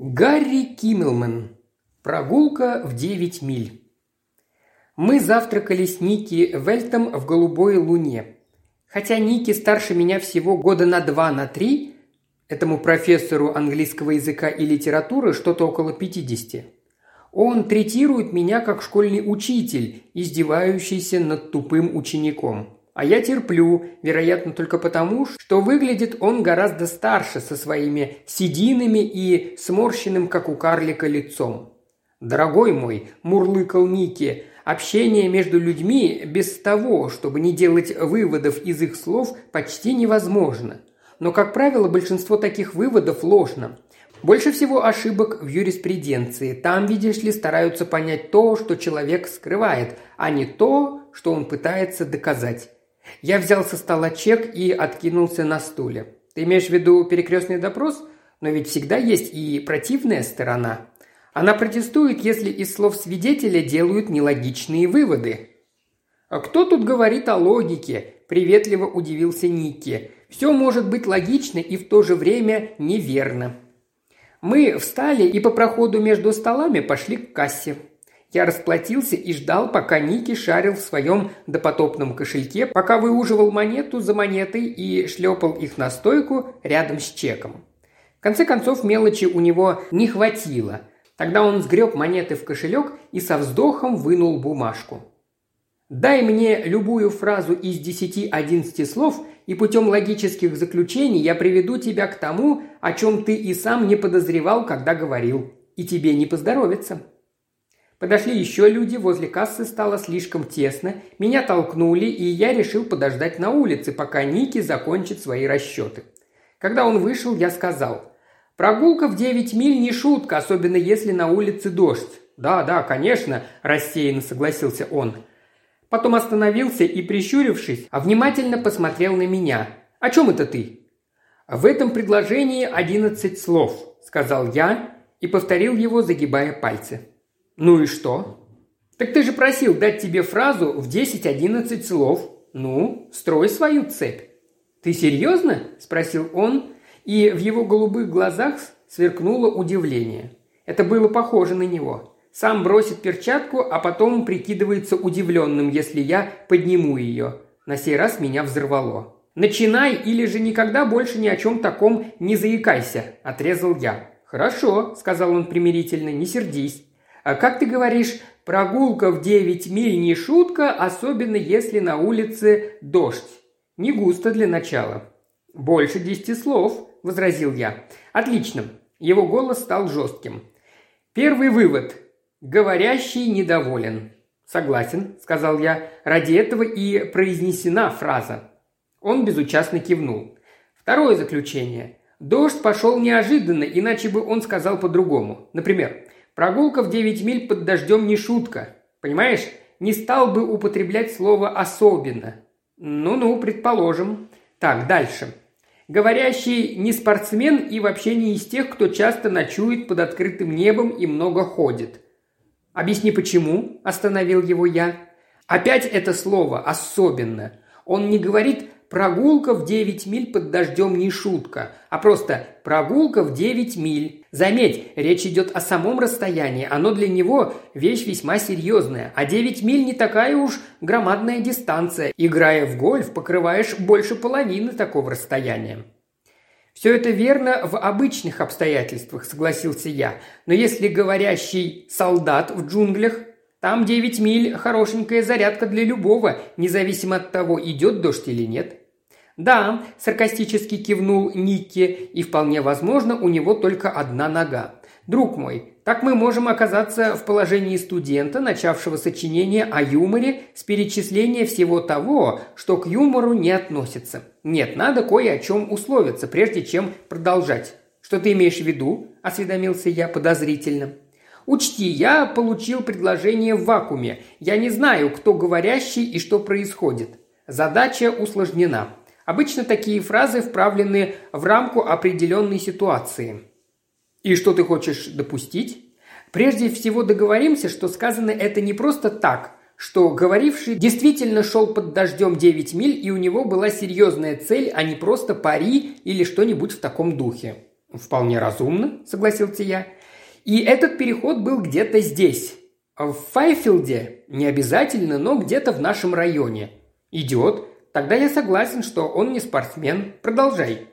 Гарри Киммелман. Прогулка в 9 миль. Мы завтракали с Ники Вельтом в «Голубой луне». Хотя Ники старше меня всего года на два, на три, этому профессору английского языка и литературы что-то около 50. Он третирует меня как школьный учитель, издевающийся над тупым учеником. А я терплю, вероятно, только потому, что выглядит он гораздо старше со своими сединами и сморщенным, как у карлика, лицом. «Дорогой мой», – мурлыкал Ники, – «общение между людьми без того, чтобы не делать выводов из их слов, почти невозможно. Но, как правило, большинство таких выводов ложно. Больше всего ошибок в юриспруденции. Там, видишь ли, стараются понять то, что человек скрывает, а не то, что он пытается доказать. Я взял со стола чек и откинулся на стуле. Ты имеешь в виду перекрестный допрос? Но ведь всегда есть и противная сторона. Она протестует, если из слов свидетеля делают нелогичные выводы. «А кто тут говорит о логике?» – приветливо удивился Никки. «Все может быть логично и в то же время неверно». Мы встали и по проходу между столами пошли к кассе. Я расплатился и ждал, пока Ники шарил в своем допотопном кошельке, пока выуживал монету за монетой и шлепал их на стойку рядом с чеком. В конце концов, мелочи у него не хватило. Тогда он сгреб монеты в кошелек и со вздохом вынул бумажку. «Дай мне любую фразу из десяти-одиннадцати слов, и путем логических заключений я приведу тебя к тому, о чем ты и сам не подозревал, когда говорил. И тебе не поздоровится». Подошли еще люди, возле кассы стало слишком тесно, меня толкнули, и я решил подождать на улице, пока Ники закончит свои расчеты. Когда он вышел, я сказал, «Прогулка в девять миль не шутка, особенно если на улице дождь». «Да, да, конечно», – рассеянно согласился он. Потом остановился и, прищурившись, внимательно посмотрел на меня. «О чем это ты?» «В этом предложении одиннадцать слов», – сказал я и повторил его, загибая пальцы. «Ну и что?» «Так ты же просил дать тебе фразу в 10-11 слов. Ну, строй свою цепь». «Ты серьезно?» – спросил он, и в его голубых глазах сверкнуло удивление. Это было похоже на него. Сам бросит перчатку, а потом прикидывается удивленным, если я подниму ее. На сей раз меня взорвало. «Начинай, или же никогда больше ни о чем таком не заикайся», – отрезал я. «Хорошо», – сказал он примирительно, – «не сердись. А как ты говоришь, прогулка в 9 миль не шутка, особенно если на улице дождь. Не густо для начала. Больше десяти слов, возразил я. Отлично. Его голос стал жестким. Первый вывод. Говорящий недоволен. Согласен, сказал я. Ради этого и произнесена фраза. Он безучастно кивнул. Второе заключение. Дождь пошел неожиданно, иначе бы он сказал по-другому. Например, Прогулка в 9 миль под дождем не шутка. Понимаешь, не стал бы употреблять слово «особенно». Ну-ну, предположим. Так, дальше. Говорящий не спортсмен и вообще не из тех, кто часто ночует под открытым небом и много ходит. «Объясни, почему?» – остановил его я. Опять это слово «особенно». Он не говорит Прогулка в 9 миль под дождем не шутка, а просто прогулка в 9 миль. Заметь, речь идет о самом расстоянии, оно для него вещь весьма серьезная, а 9 миль не такая уж громадная дистанция. Играя в гольф, покрываешь больше половины такого расстояния. «Все это верно в обычных обстоятельствах», – согласился я. «Но если говорящий солдат в джунглях, там 9 миль – хорошенькая зарядка для любого, независимо от того, идет дождь или нет. «Да», – саркастически кивнул Никки, и вполне возможно, у него только одна нога. «Друг мой, так мы можем оказаться в положении студента, начавшего сочинение о юморе с перечисления всего того, что к юмору не относится. Нет, надо кое о чем условиться, прежде чем продолжать. Что ты имеешь в виду?» – осведомился я подозрительно. Учти, я получил предложение в вакууме. Я не знаю, кто говорящий и что происходит. Задача усложнена. Обычно такие фразы вправлены в рамку определенной ситуации. И что ты хочешь допустить? Прежде всего договоримся, что сказано это не просто так, что говоривший действительно шел под дождем 9 миль, и у него была серьезная цель, а не просто пари или что-нибудь в таком духе. «Вполне разумно», – согласился я. «И этот переход был где-то здесь. В Файфилде не обязательно, но где-то в нашем районе. Идет. Тогда я согласен, что он не спортсмен. Продолжай».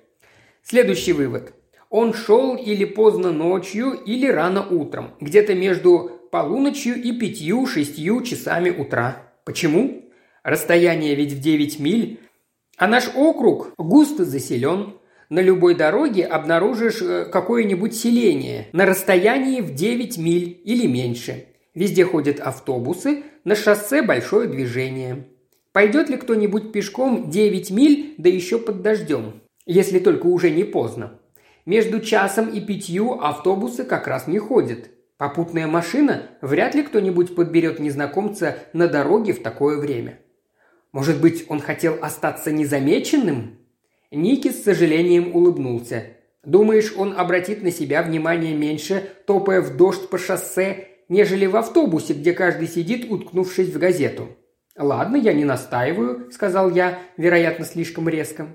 Следующий вывод. Он шел или поздно ночью, или рано утром, где-то между полуночью и пятью-шестью часами утра. Почему? Расстояние ведь в 9 миль, а наш округ густо заселен. На любой дороге обнаружишь э, какое-нибудь селение на расстоянии в 9 миль или меньше. Везде ходят автобусы, на шоссе большое движение. Пойдет ли кто-нибудь пешком 9 миль, да еще под дождем, если только уже не поздно? Между часом и пятью автобусы как раз не ходят. Попутная машина вряд ли кто-нибудь подберет незнакомца на дороге в такое время. Может быть, он хотел остаться незамеченным? Ники с сожалением улыбнулся. Думаешь, он обратит на себя внимание меньше, топая в дождь по шоссе, нежели в автобусе, где каждый сидит, уткнувшись в газету? «Ладно, я не настаиваю», – сказал я, вероятно, слишком резко.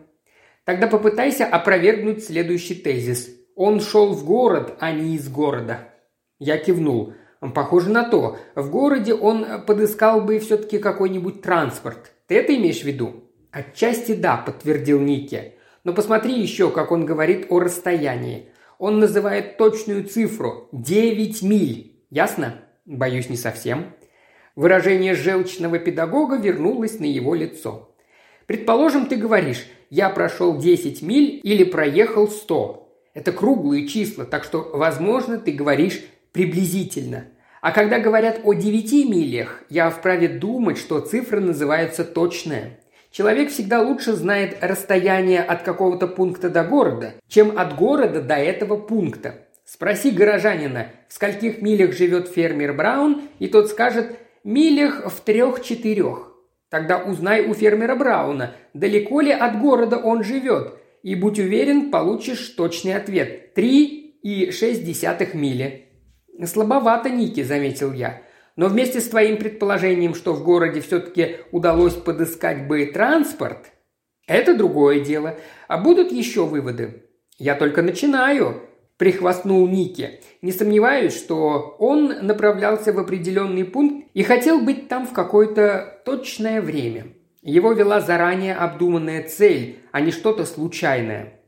«Тогда попытайся опровергнуть следующий тезис. Он шел в город, а не из города». Я кивнул. Похоже на то. В городе он подыскал бы все-таки какой-нибудь транспорт. Ты это имеешь в виду?» «Отчасти да», – подтвердил Ники. «Но посмотри еще, как он говорит о расстоянии. Он называет точную цифру – 9 миль. Ясно?» «Боюсь, не совсем». Выражение желчного педагога вернулось на его лицо. «Предположим, ты говоришь, я прошел 10 миль или проехал 100. Это круглые числа, так что, возможно, ты говоришь приблизительно – а когда говорят о 9 милях, я вправе думать, что цифра называется точная. Человек всегда лучше знает расстояние от какого-то пункта до города, чем от города до этого пункта. Спроси горожанина, в скольких милях живет фермер Браун, и тот скажет «милях в трех-четырех». Тогда узнай у фермера Брауна, далеко ли от города он живет, и будь уверен, получишь точный ответ – три и шесть десятых мили. «Слабовато, Ники», – заметил я. «Но вместе с твоим предположением, что в городе все-таки удалось подыскать бы транспорт, это другое дело. А будут еще выводы?» «Я только начинаю», – прихвастнул Ники. «Не сомневаюсь, что он направлялся в определенный пункт и хотел быть там в какое-то точное время. Его вела заранее обдуманная цель, а не что-то случайное.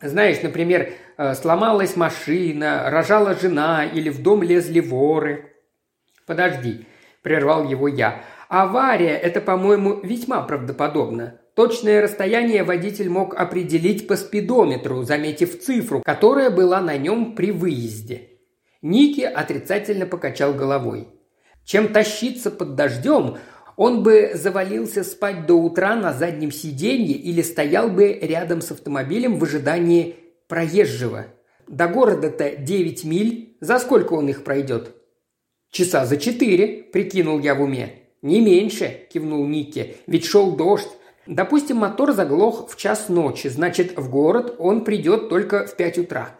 Знаешь, например, э, сломалась машина, рожала жена или в дом лезли воры. Подожди, прервал его я. Авария – это, по-моему, весьма правдоподобно. Точное расстояние водитель мог определить по спидометру, заметив цифру, которая была на нем при выезде. Ники отрицательно покачал головой. Чем тащиться под дождем, он бы завалился спать до утра на заднем сиденье или стоял бы рядом с автомобилем в ожидании проезжего. До города-то 9 миль. За сколько он их пройдет? Часа за четыре, прикинул я в уме. Не меньше, кивнул Ники, ведь шел дождь. Допустим, мотор заглох в час ночи, значит, в город он придет только в пять утра.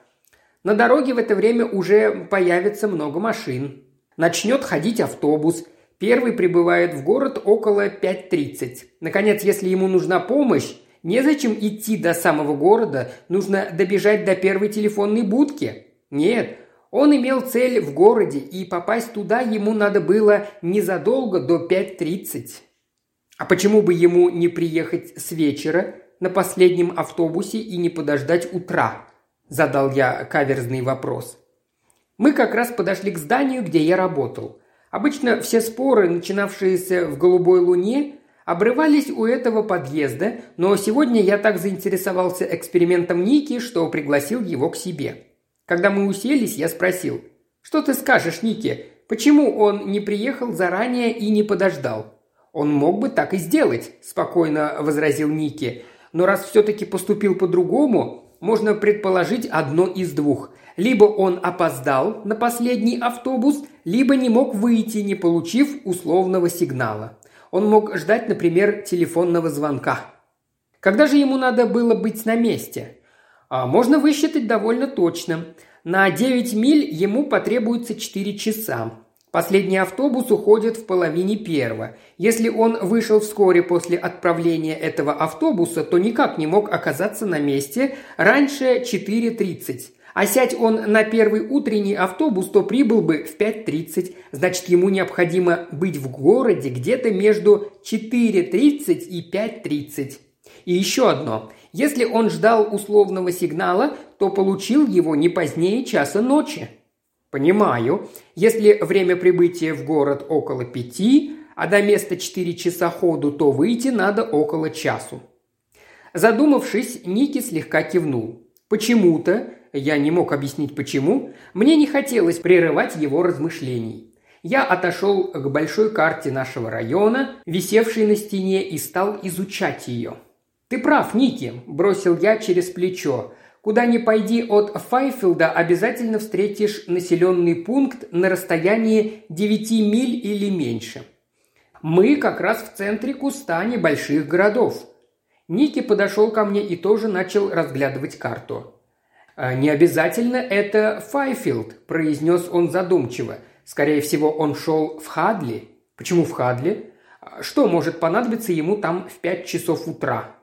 На дороге в это время уже появится много машин. Начнет ходить автобус, Первый прибывает в город около 5.30. Наконец, если ему нужна помощь, незачем идти до самого города, нужно добежать до первой телефонной будки. Нет, он имел цель в городе, и попасть туда ему надо было незадолго до 5.30. А почему бы ему не приехать с вечера на последнем автобусе и не подождать утра? Задал я каверзный вопрос. Мы как раз подошли к зданию, где я работал. Обычно все споры, начинавшиеся в «Голубой луне», обрывались у этого подъезда, но сегодня я так заинтересовался экспериментом Ники, что пригласил его к себе. Когда мы уселись, я спросил, «Что ты скажешь, Ники? Почему он не приехал заранее и не подождал?» «Он мог бы так и сделать», – спокойно возразил Ники. «Но раз все-таки поступил по-другому, можно предположить одно из двух. Либо он опоздал на последний автобус, либо не мог выйти, не получив условного сигнала. Он мог ждать, например, телефонного звонка. Когда же ему надо было быть на месте? А можно высчитать довольно точно. На 9 миль ему потребуется 4 часа. Последний автобус уходит в половине первого. Если он вышел вскоре после отправления этого автобуса, то никак не мог оказаться на месте раньше 4.30. А сядь он на первый утренний автобус, то прибыл бы в 5.30. Значит, ему необходимо быть в городе где-то между 4.30 и 5.30. И еще одно. Если он ждал условного сигнала, то получил его не позднее часа ночи. Понимаю. Если время прибытия в город около пяти, а до места четыре часа ходу, то выйти надо около часу. Задумавшись, Ники слегка кивнул. Почему-то, я не мог объяснить почему, мне не хотелось прерывать его размышлений. Я отошел к большой карте нашего района, висевшей на стене, и стал изучать ее. «Ты прав, Ники», – бросил я через плечо. Куда ни пойди от Файфилда, обязательно встретишь населенный пункт на расстоянии 9 миль или меньше. Мы как раз в центре куста небольших городов. Ники подошел ко мне и тоже начал разглядывать карту. «А «Не обязательно это Файфилд», – произнес он задумчиво. «Скорее всего, он шел в Хадли». «Почему в Хадли?» «Что может понадобиться ему там в пять часов утра?»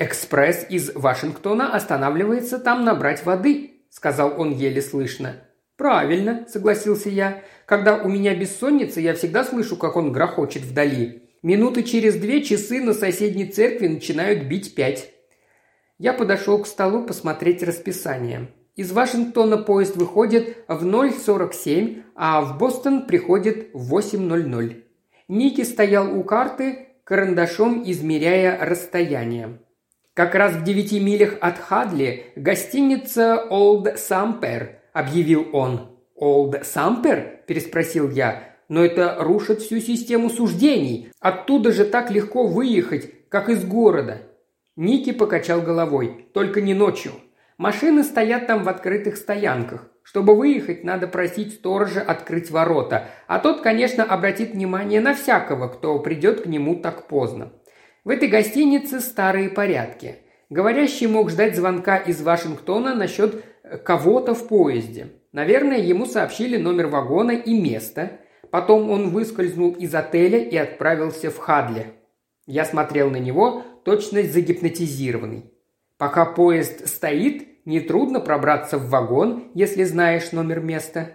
«Экспресс из Вашингтона останавливается там набрать воды», – сказал он еле слышно. «Правильно», – согласился я. «Когда у меня бессонница, я всегда слышу, как он грохочет вдали. Минуты через две часы на соседней церкви начинают бить пять». Я подошел к столу посмотреть расписание. Из Вашингтона поезд выходит в 0.47, а в Бостон приходит в 8.00. Ники стоял у карты, карандашом измеряя расстояние. Как раз в девяти милях от Хадли гостиница «Олд Сампер», – объявил он. «Олд Сампер?» – переспросил я. «Но это рушит всю систему суждений. Оттуда же так легко выехать, как из города». Ники покачал головой. «Только не ночью. Машины стоят там в открытых стоянках. Чтобы выехать, надо просить сторожа открыть ворота, а тот, конечно, обратит внимание на всякого, кто придет к нему так поздно. В этой гостинице старые порядки. Говорящий мог ждать звонка из Вашингтона насчет э, кого-то в поезде. Наверное, ему сообщили номер вагона и место. Потом он выскользнул из отеля и отправился в Хадле. Я смотрел на него, точно загипнотизированный. Пока поезд стоит, нетрудно пробраться в вагон, если знаешь номер места.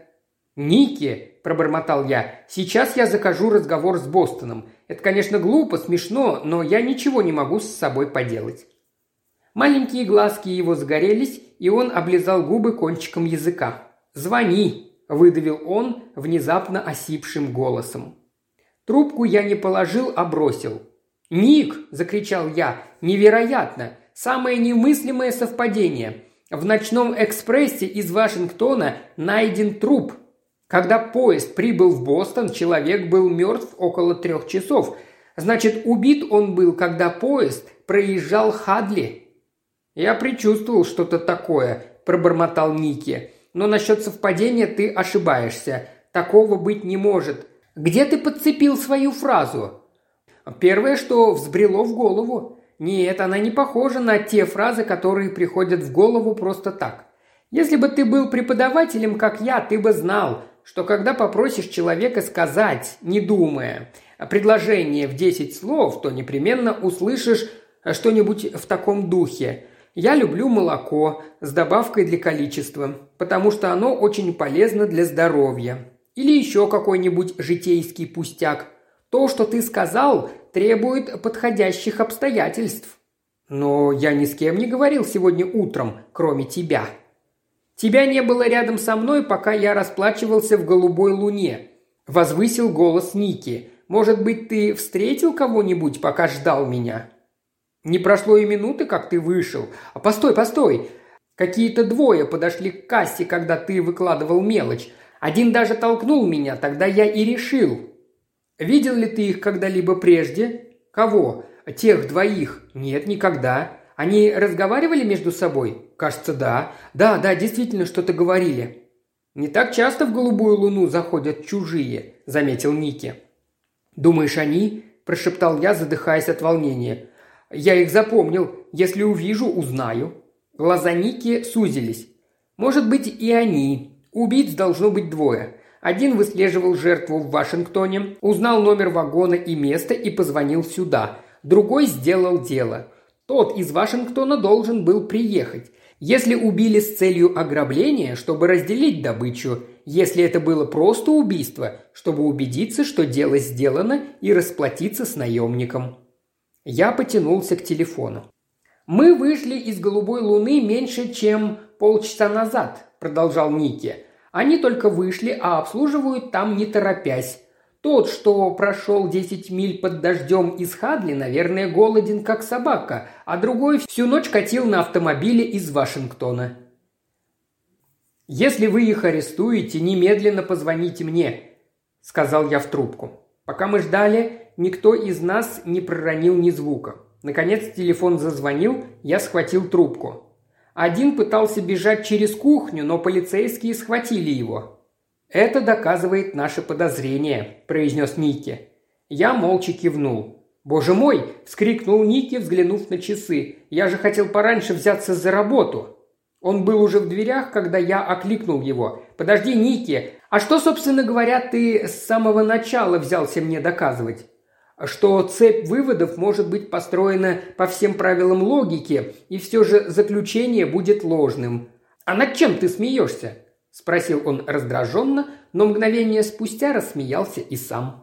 «Ники», – пробормотал я, – «сейчас я закажу разговор с Бостоном. Это, конечно, глупо, смешно, но я ничего не могу с собой поделать». Маленькие глазки его загорелись, и он облизал губы кончиком языка. «Звони!» – выдавил он внезапно осипшим голосом. Трубку я не положил, а бросил. «Ник!» – закричал я. «Невероятно! Самое немыслимое совпадение! В ночном экспрессе из Вашингтона найден труп!» Когда поезд прибыл в Бостон, человек был мертв около трех часов. Значит, убит он был, когда поезд проезжал Хадли. «Я предчувствовал что-то такое», – пробормотал Ники. «Но насчет совпадения ты ошибаешься. Такого быть не может. Где ты подцепил свою фразу?» «Первое, что взбрело в голову. Нет, она не похожа на те фразы, которые приходят в голову просто так. Если бы ты был преподавателем, как я, ты бы знал, что когда попросишь человека сказать, не думая, предложение в 10 слов, то непременно услышишь что-нибудь в таком духе. Я люблю молоко с добавкой для количества, потому что оно очень полезно для здоровья. Или еще какой-нибудь житейский пустяк. То, что ты сказал, требует подходящих обстоятельств. Но я ни с кем не говорил сегодня утром, кроме тебя. Тебя не было рядом со мной, пока я расплачивался в голубой луне», – возвысил голос Ники. «Может быть, ты встретил кого-нибудь, пока ждал меня?» «Не прошло и минуты, как ты вышел. А постой, постой! Какие-то двое подошли к кассе, когда ты выкладывал мелочь. Один даже толкнул меня, тогда я и решил. Видел ли ты их когда-либо прежде? Кого? Тех двоих? Нет, никогда. Они разговаривали между собой? Кажется, да. Да, да, действительно что-то говорили. Не так часто в голубую луну заходят чужие, заметил Ники. Думаешь, они? прошептал я, задыхаясь от волнения. Я их запомнил. Если увижу, узнаю. Глаза Ники сузились. Может быть, и они. Убийц должно быть двое. Один выслеживал жертву в Вашингтоне, узнал номер вагона и место и позвонил сюда. Другой сделал дело. Тот из Вашингтона должен был приехать. Если убили с целью ограбления, чтобы разделить добычу, если это было просто убийство, чтобы убедиться, что дело сделано и расплатиться с наемником. Я потянулся к телефону. «Мы вышли из голубой луны меньше, чем полчаса назад», – продолжал Ники. «Они только вышли, а обслуживают там не торопясь. Тот, что прошел 10 миль под дождем из Хадли, наверное, голоден, как собака, а другой всю ночь катил на автомобиле из Вашингтона. «Если вы их арестуете, немедленно позвоните мне», – сказал я в трубку. Пока мы ждали, никто из нас не проронил ни звука. Наконец телефон зазвонил, я схватил трубку. Один пытался бежать через кухню, но полицейские схватили его. «Это доказывает наше подозрение», – произнес Ники. Я молча кивнул. «Боже мой!» – вскрикнул Ники, взглянув на часы. «Я же хотел пораньше взяться за работу!» Он был уже в дверях, когда я окликнул его. «Подожди, Ники, а что, собственно говоря, ты с самого начала взялся мне доказывать?» что цепь выводов может быть построена по всем правилам логики, и все же заключение будет ложным. А над чем ты смеешься? – спросил он раздраженно, но мгновение спустя рассмеялся и сам.